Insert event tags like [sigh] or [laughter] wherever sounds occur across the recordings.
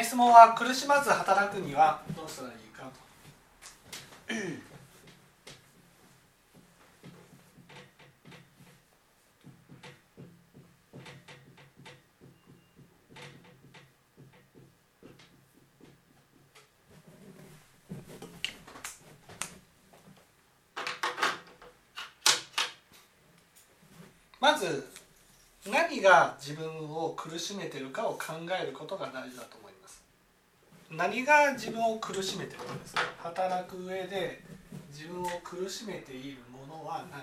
ね、質問は苦しまず働くにはどうしたらいいかと。まず何が自分を苦しめてるかを考えることが大事だと思います何が自分を苦しめてるかです働く上で自分を苦しめているものは何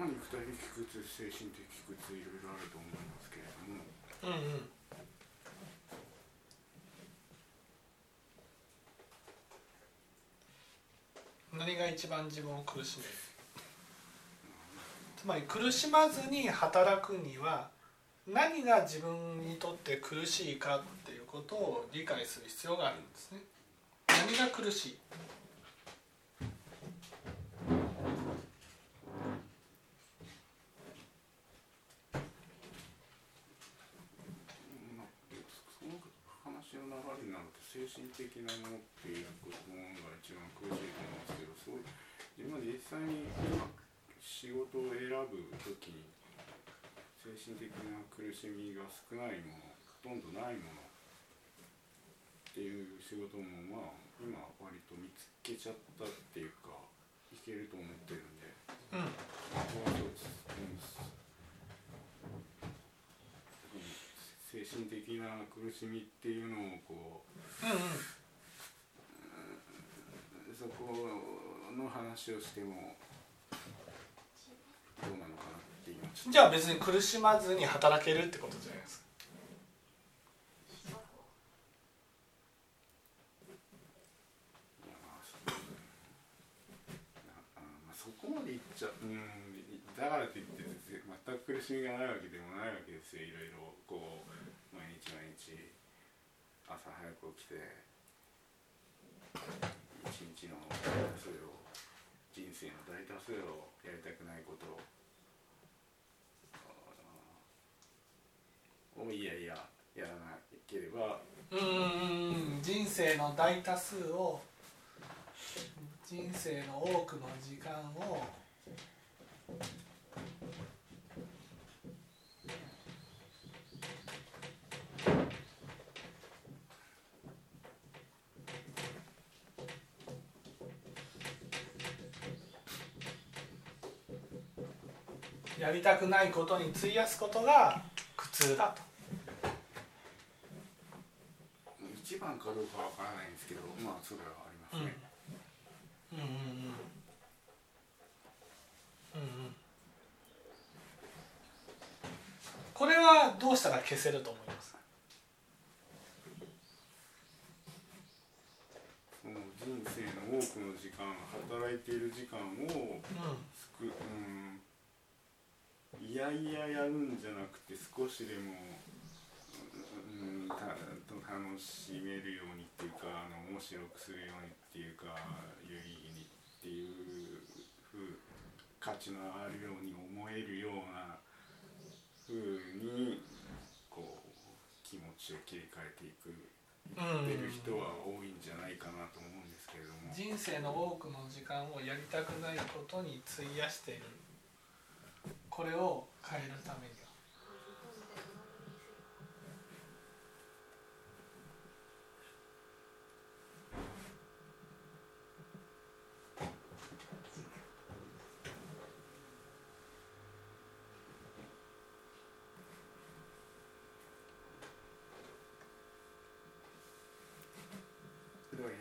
まあ肉体的苦痛精神的苦痛いろいろあると思いますけれどもうんうん。何が一番自分を苦しめる？つまり苦しまずに働くには何が自分にとって苦しいかっていうことを理解する必要があるんですね。何が苦しいまあその話の流れになると精神的なものっていうものが一番苦しいと思うんですけどそう自分は実際に今仕事を選ぶ時に精神的な苦しみが少ないものほとんどないものっていう仕事もまあ今割と見つけちゃったっていうかいけると思ってるんで。うんここはそうですうん精神的な苦しみっていうのをこううんうんそこの話をしてもどうなのかなって今じゃあ別に苦しまずに働けるってことじゃないですか。といやまあそうあまあそこまでいっちゃうんだからといって全く苦しみがないわけでもないわけですよ。いろいろこう毎日毎日朝早く起きて一日の大多数を人生の大多数をやりたくないことをいやいややらなければうん。人生の大多数を人生の多くの時間をやりたくないことに費やすことが苦痛だと。一番かどうかわからないんですけどまあそれはありますね、うん。うんうんうん。うんこれはどうしたら消せると思いますかその人生の多くの時間働いている時間をうすくうんいやるんじゃなくて少しでも、うん、た楽しめるようにっていうかあの面白くするようにっていうか有意義にっていうふう価値のあるように思えるようなふうにこう気持ちを切り替えていくんってる人は多いんじゃないかなと思うんですけれども。人生の多くの時間をやりたくないことに費やしているこれを変えるためには。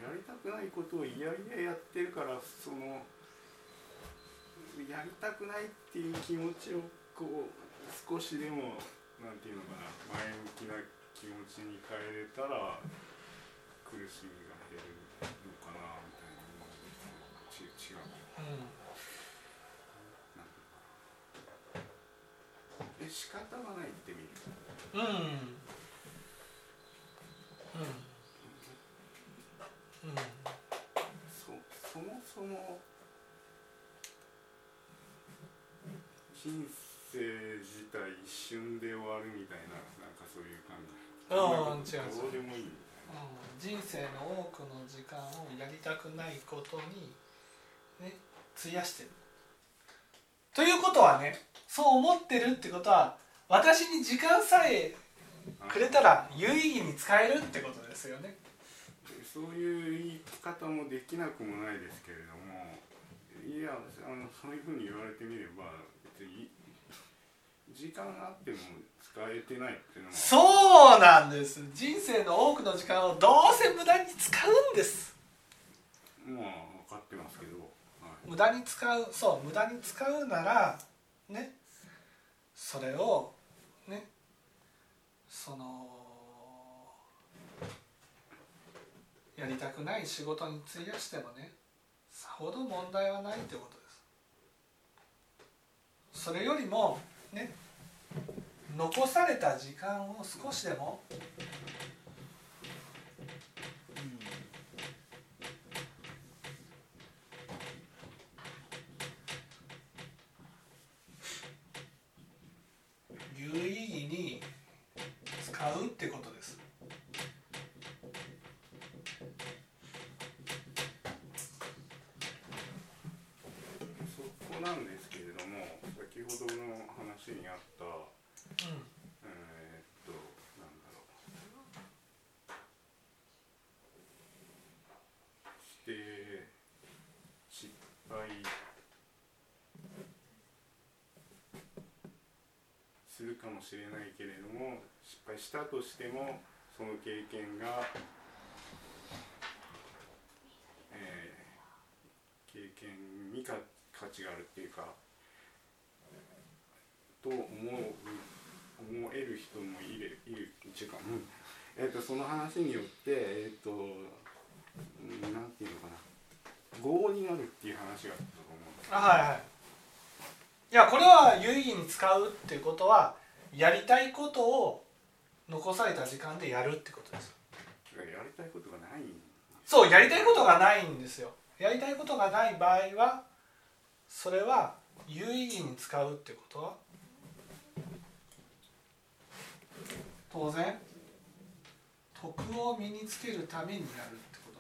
やりたくないことをいやいややってるからそのやりたくないっていう気持ちをこう少しでもなんていうのかな前向きな気持ちに変えれたら苦しみが減るのかなみたいな思うんですよち違う。うんなんていうのかなで仕方がないって見る。うん。うん。うん。そそもそも人生一瞬で終わるみたいななんかそういう感じ。うん違う違うどうでもいいみうん人生の多くの時間をやりたくないことにね費やしてる。ということはねそう思ってるってことは私に時間さえくれたら有意義に使えるってことですよね。そういう言い方もできなくもないですけれどもいやあのそういうふうに言われてみれば時間があっても使えてないっていうのも。そうなんです。人生の多くの時間をどうせ無駄に使うんです。まあ分かってますけど、はい、無駄に使うそう無駄に使うならねそれをねそのやりたくない仕事に費やしてもねさほど問題はないってことです。それよりもね残された時間を少しでも有意義に使うってことですそこなんですけれども先ほどの話にあったうんえーっとなんだろうして失敗するかもしれないけれども失敗したとしてもその経験が、えー経験にか価値があるっていうかと思う思える人もいるいるっていうか、うんえー、とその話によってえっ、とうんなんていうのかな業になるっていう話があったと思うんですあはいはい。いやこれは有意義に使うっていうことはやりたいことを残された時間でやるってことです。やりたいことがないそうやりたいことがないんですよ。やりたいことがない場合はそれは有意義に使うってことは当然徳を身につけるためにやるってこと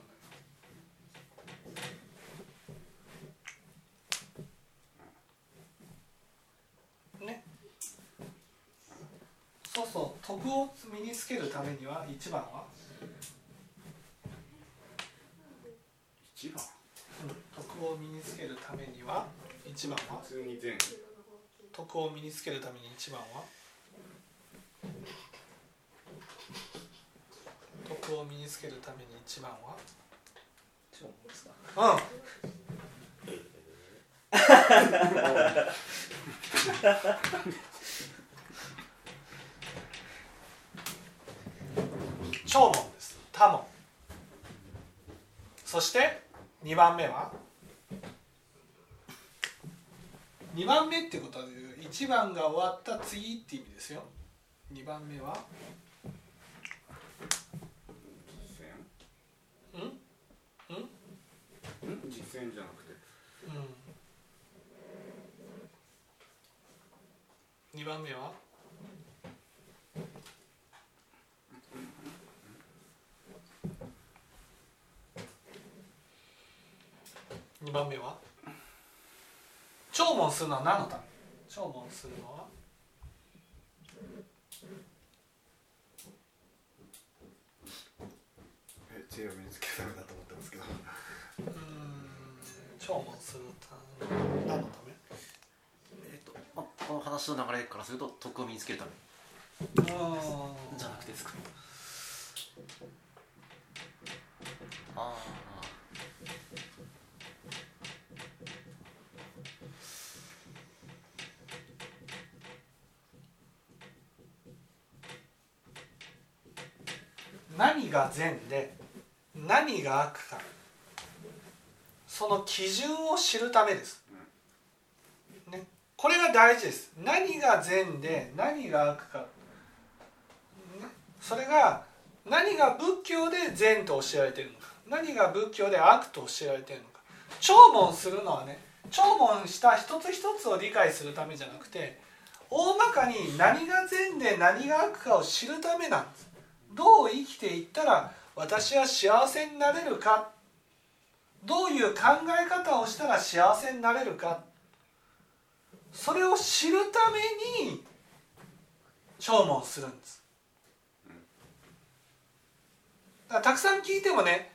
になりますねそうそう徳を身につけるためには一番は？一番？徳を身につけるためには一番は？普通に全徳を身につけるために一番は？徳を身につけるために一番は？うん [laughs] 長門です。多門。そして2番目は？2番目っていうことは1番が終わった次って意味ですよ。2番目は？うん？うん？ん？実践じゃなくて。うん。2番目は？2番目は？聴聞するのは何のため？聴聞するのは？え知恵を身につけるためだと思ってますけど。うーん聴聞するため何のため？えっと、まあ、この話の流れからすると徳を身につけるため。じゃなくてですか。あ何が善で何が悪か。その基準を知るためです。ね、これが大事です。何が善で何が悪か、ね、それが何が仏教で善と教えられているのか。何が仏教で悪と教えられているのか。聴聞するのはね聴聞した一つ一つを理解するためじゃなくて大まかに何が善で何が悪かを知るためなんですどう生きていったら私は幸せになれるか？どういう考え方をしたら幸せになれるか？それを知るために聴聞するんです。たくさん聞いてもね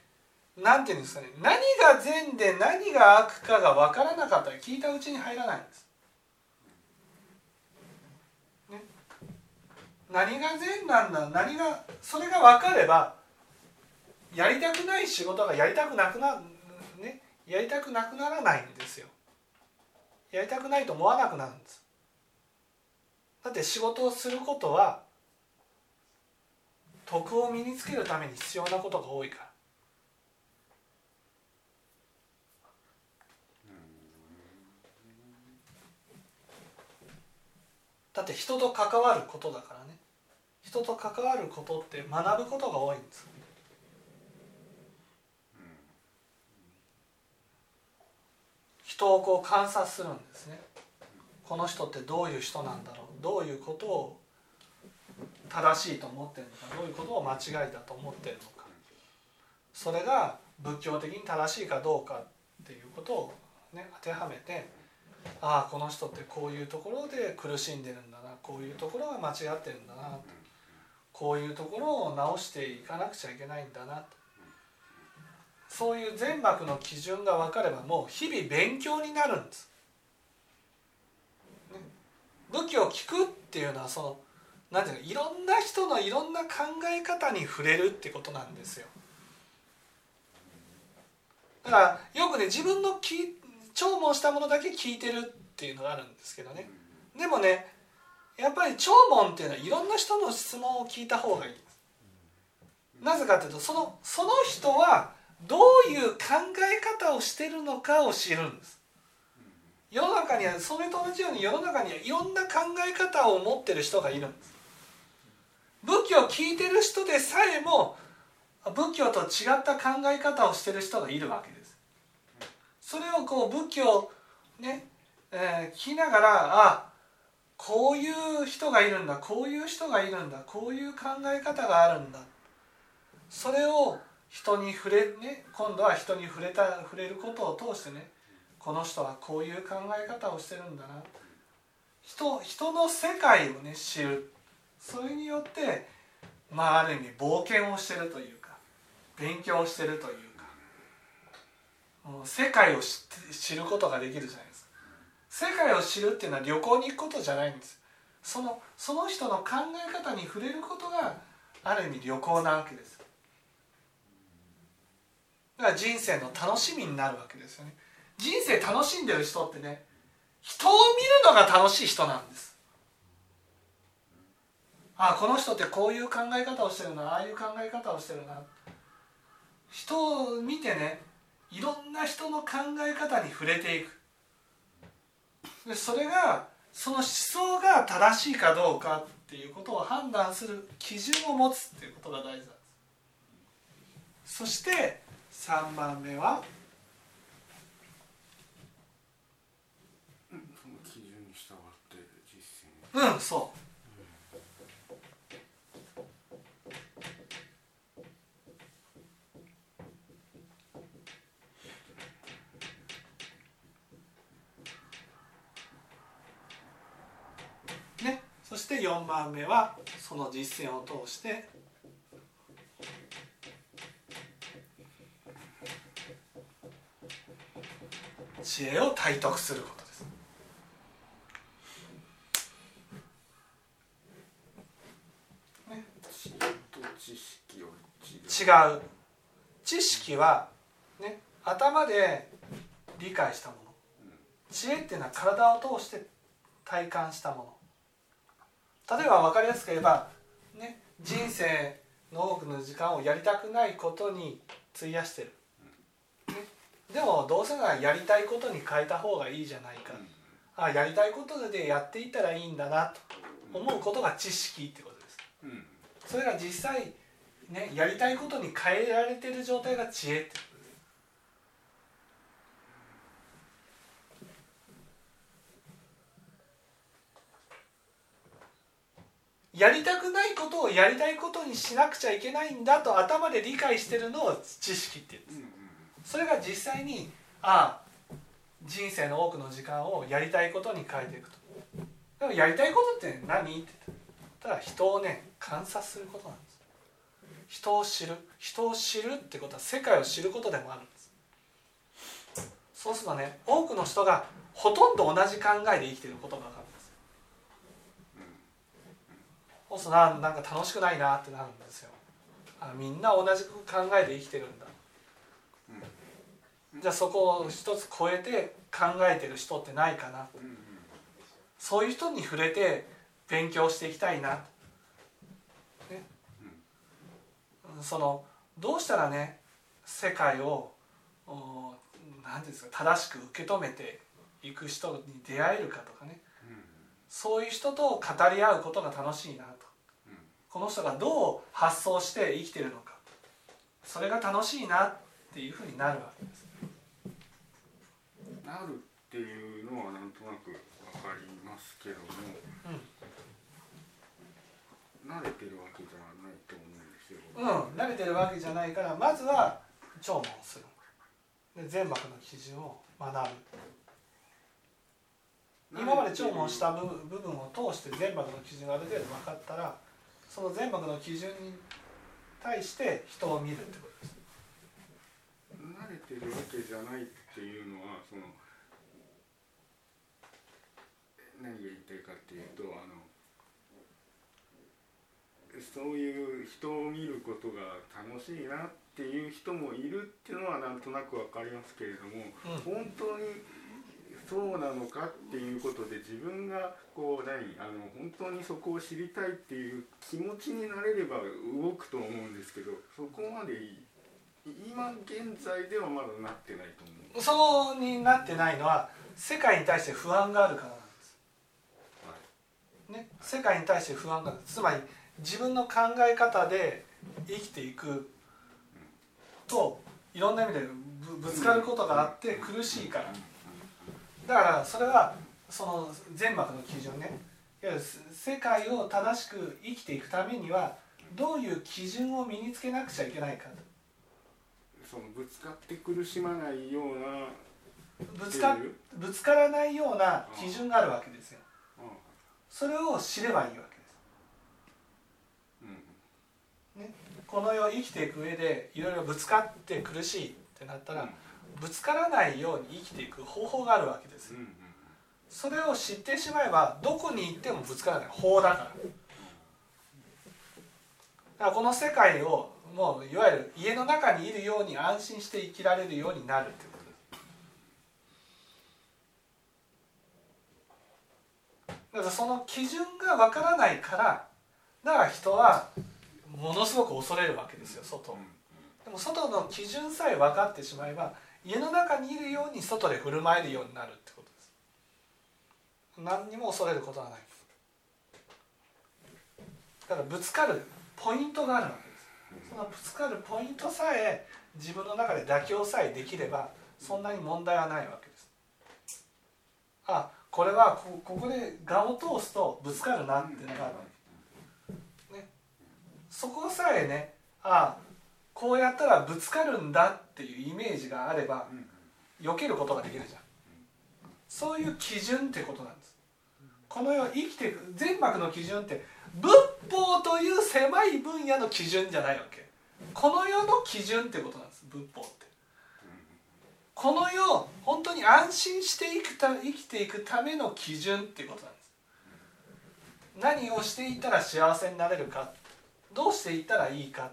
なんていうんですかね何が善で何が悪かが分からなかったら聞いたうちに入らないんです。何が善なんだ？何がそれが分かればやりたくない仕事がやりたくなくなね？やりたくなくならないんですよ。やりたくないと思わなくなるんです。だって仕事をすることは徳を身につけるために必要なことが多いから。だって人と関わることだからね人と関わることって学ぶことが多いんです人をこう観察するんですね。この人ってどういう人なんだろう。どういうことを正しいと思ってるのか。どういうことを間違いだと思ってるのか。それが仏教的に正しいかどうかっていうことをね当てはめてああこの人ってこういうところで苦しんでるんだな。こういうところが間違ってるんだなとこういうところを直していかなくちゃいけないんだなそういう全幕の基準が分かればもう日々勉強になるんです。ね、武器を聞くっていうのはその何ていうのいろんな人のいろんな考え方に触れるってことなんですよ。だからよくね自分のき聴聞したものだけ聞いてるっていうのがあるんですけどねでもねやっぱり聴聞っていうのはいろんな人の質問を聞いた方がいい。なぜかというとそのその人はどういう考え方をしてるのかを知るんです。世の中にはそれと同じように世の中にはいろんな考え方を持ってる人がいるんです。仏教を聞いてる人でさえも仏教と違った考え方をしてる人がいるわけです。それをこう仏教ね、えー、聞きながらあこういう人がいるんだ。こういう人がいるんだ。こういう考え方があるんだ。それを人に触れね今度は人に触れた触れることを通してねこの人はこういう考え方をしてるんだな。人人の世界をね知る。それによってまあある意味冒険をしてるというか勉強してるというか。世界を知ることができるじゃないですか。世界を知るっていうのは旅行に行くことじゃないんです。そのその人の考え方に触れることがある意味旅行なわけです。だから人生の楽しみになるわけですよね。人生楽しんでる人ってね人を見るのが楽しい人なんです。ああこの人ってこういう考え方をしてるなああいう考え方をしてるな。人を見てねいろんな人の考え方に触れていく。でそれがその思想が正しいかどうかっていうことを判断する基準を持つっていうことが大事なんです。そして3番目はうんそうそして4番目はその実践を通して知恵を体得することです。ね、違う。知識は、ね、頭で理解したもの。知恵っていうのは体を通して体感したもの例えば分かりやすく言えば、ね、人生の多くの時間をやりたくないことに費やしてる、ね、でもどうせならやりたいことに変えた方がいいじゃないか、あやりたいことでやっていったらいいんだなと思うことが知識ってことです。うん。それが実際ねやりたいことに変えられてる状態が知恵ってことですやりたくないことをやりたいことにしなくちゃいけないんだと頭で理解してるのを知識って言うんです。それが実際にああ人生の多くの時間をやりたいことに変えていくと。でもやりたいことって何？って言ったら人をね観察することなんです。人を知る。人を知るってことは世界を知ることでもあるんです。そうするとね多くの人がほとんど同じ考えで生きていることが分かるんですそななんか楽しくないなってなるんですよ。あみんな同じ考えで生きてるんだ。じゃあそこを一つ超えて考えてる人ってないかな。うんうんそういう人に触れて勉強していきたいな、ね。そのどうしたらね世界をお何ていうんですか正しく受け止めていく人に出会えるかとかね。うん。そういう人と語り合うことが楽しいなと。うんこの人がどう発想して生きてるのか。それが楽しいなっていうふうになるわけです。なるっていうのはなんとなくわかりますけども、慣れてるわけじゃないと思うんですよ。うん、慣れてるわけじゃないからまずは聴聞する。で全幕の基準を学ぶ。今まで聴聞した部部分を通して全幕の基準がある程度分かったらその全幕の基準に対して人を見るってことです慣れてるわけじゃないっていうのはその何が言いたいかっていうとあのそういう人を見ることが楽しいなっていう人もいるっていうのはなんとなくわかりますけれども、う本当にそうなのかっていうことで自分がこう何あの本当にそこを知りたいっていう気持ちになれれば動くと思うんですけどそこまでい今現在ではまだなってないと思う。そうになってないのは世界に対して不安があるからなんです。はい。ね、世界に対して不安がある。つまり自分の考え方で生きていくといろんな意味でぶぶつかることがあって苦しいからだからそれはその全幕の基準ね。いわゆる世界を正しく生きていくためにはどういう基準を身につけなくちゃいけないかそのぶつかって苦しまないようなぶつかぶつからないような基準があるわけですよ。うん。それを知ればいいわけです。うん。この世を生きていく上でいろいろぶつかって苦しいってなったらぶつからないように生きていく方法があるわけです。うんうんそれを知ってしまえばどこに行ってもぶつからない法だから。だからこの世界をもういわゆる家の中にいるように安心して生きられるようになるってこと。だからその基準がわからないからだから人はものすごく恐れるわけですよ外を。でも外の基準さえ分かってしまえば家の中にいるように外で振る舞えるようになるってことです。何にも恐れることはないだからぶつかるポイントがあるわけです。そのぶつかるポイントさえ自分の中で妥協さえできればそんなに問題はないわけです。あこれはこここで蛾を通すとぶつかるなっていうのがあるわけ。ね。そこさえねあこうやったらぶつかるんだっていうイメージがあれば避けることができるじゃん。そういう基準ってことなんです。この世生きていく全幕の基準って仏法という狭い分野の基準じゃないわけ。この世の基準ってことなんです仏法って。この世本当に安心して生きた生きていくための基準っていうことなんです。何をしていったら幸せになれるかどうしていったらいいか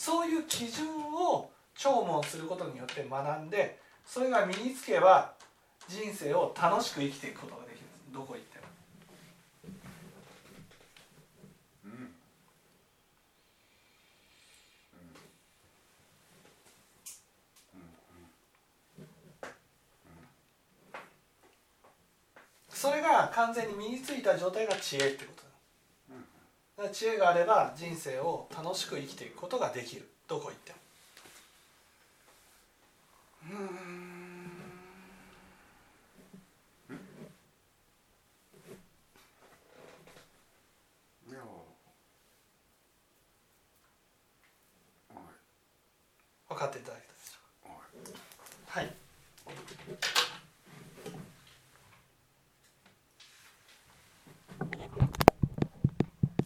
そういう基準を聴聞することによって学んでそれが身につけば人生を楽しく生きていくことができる。どこ行っても。それが完全に身についた状態が知恵ってことだ知恵があれば人生を楽しく生きていくことができる。どこ行っても。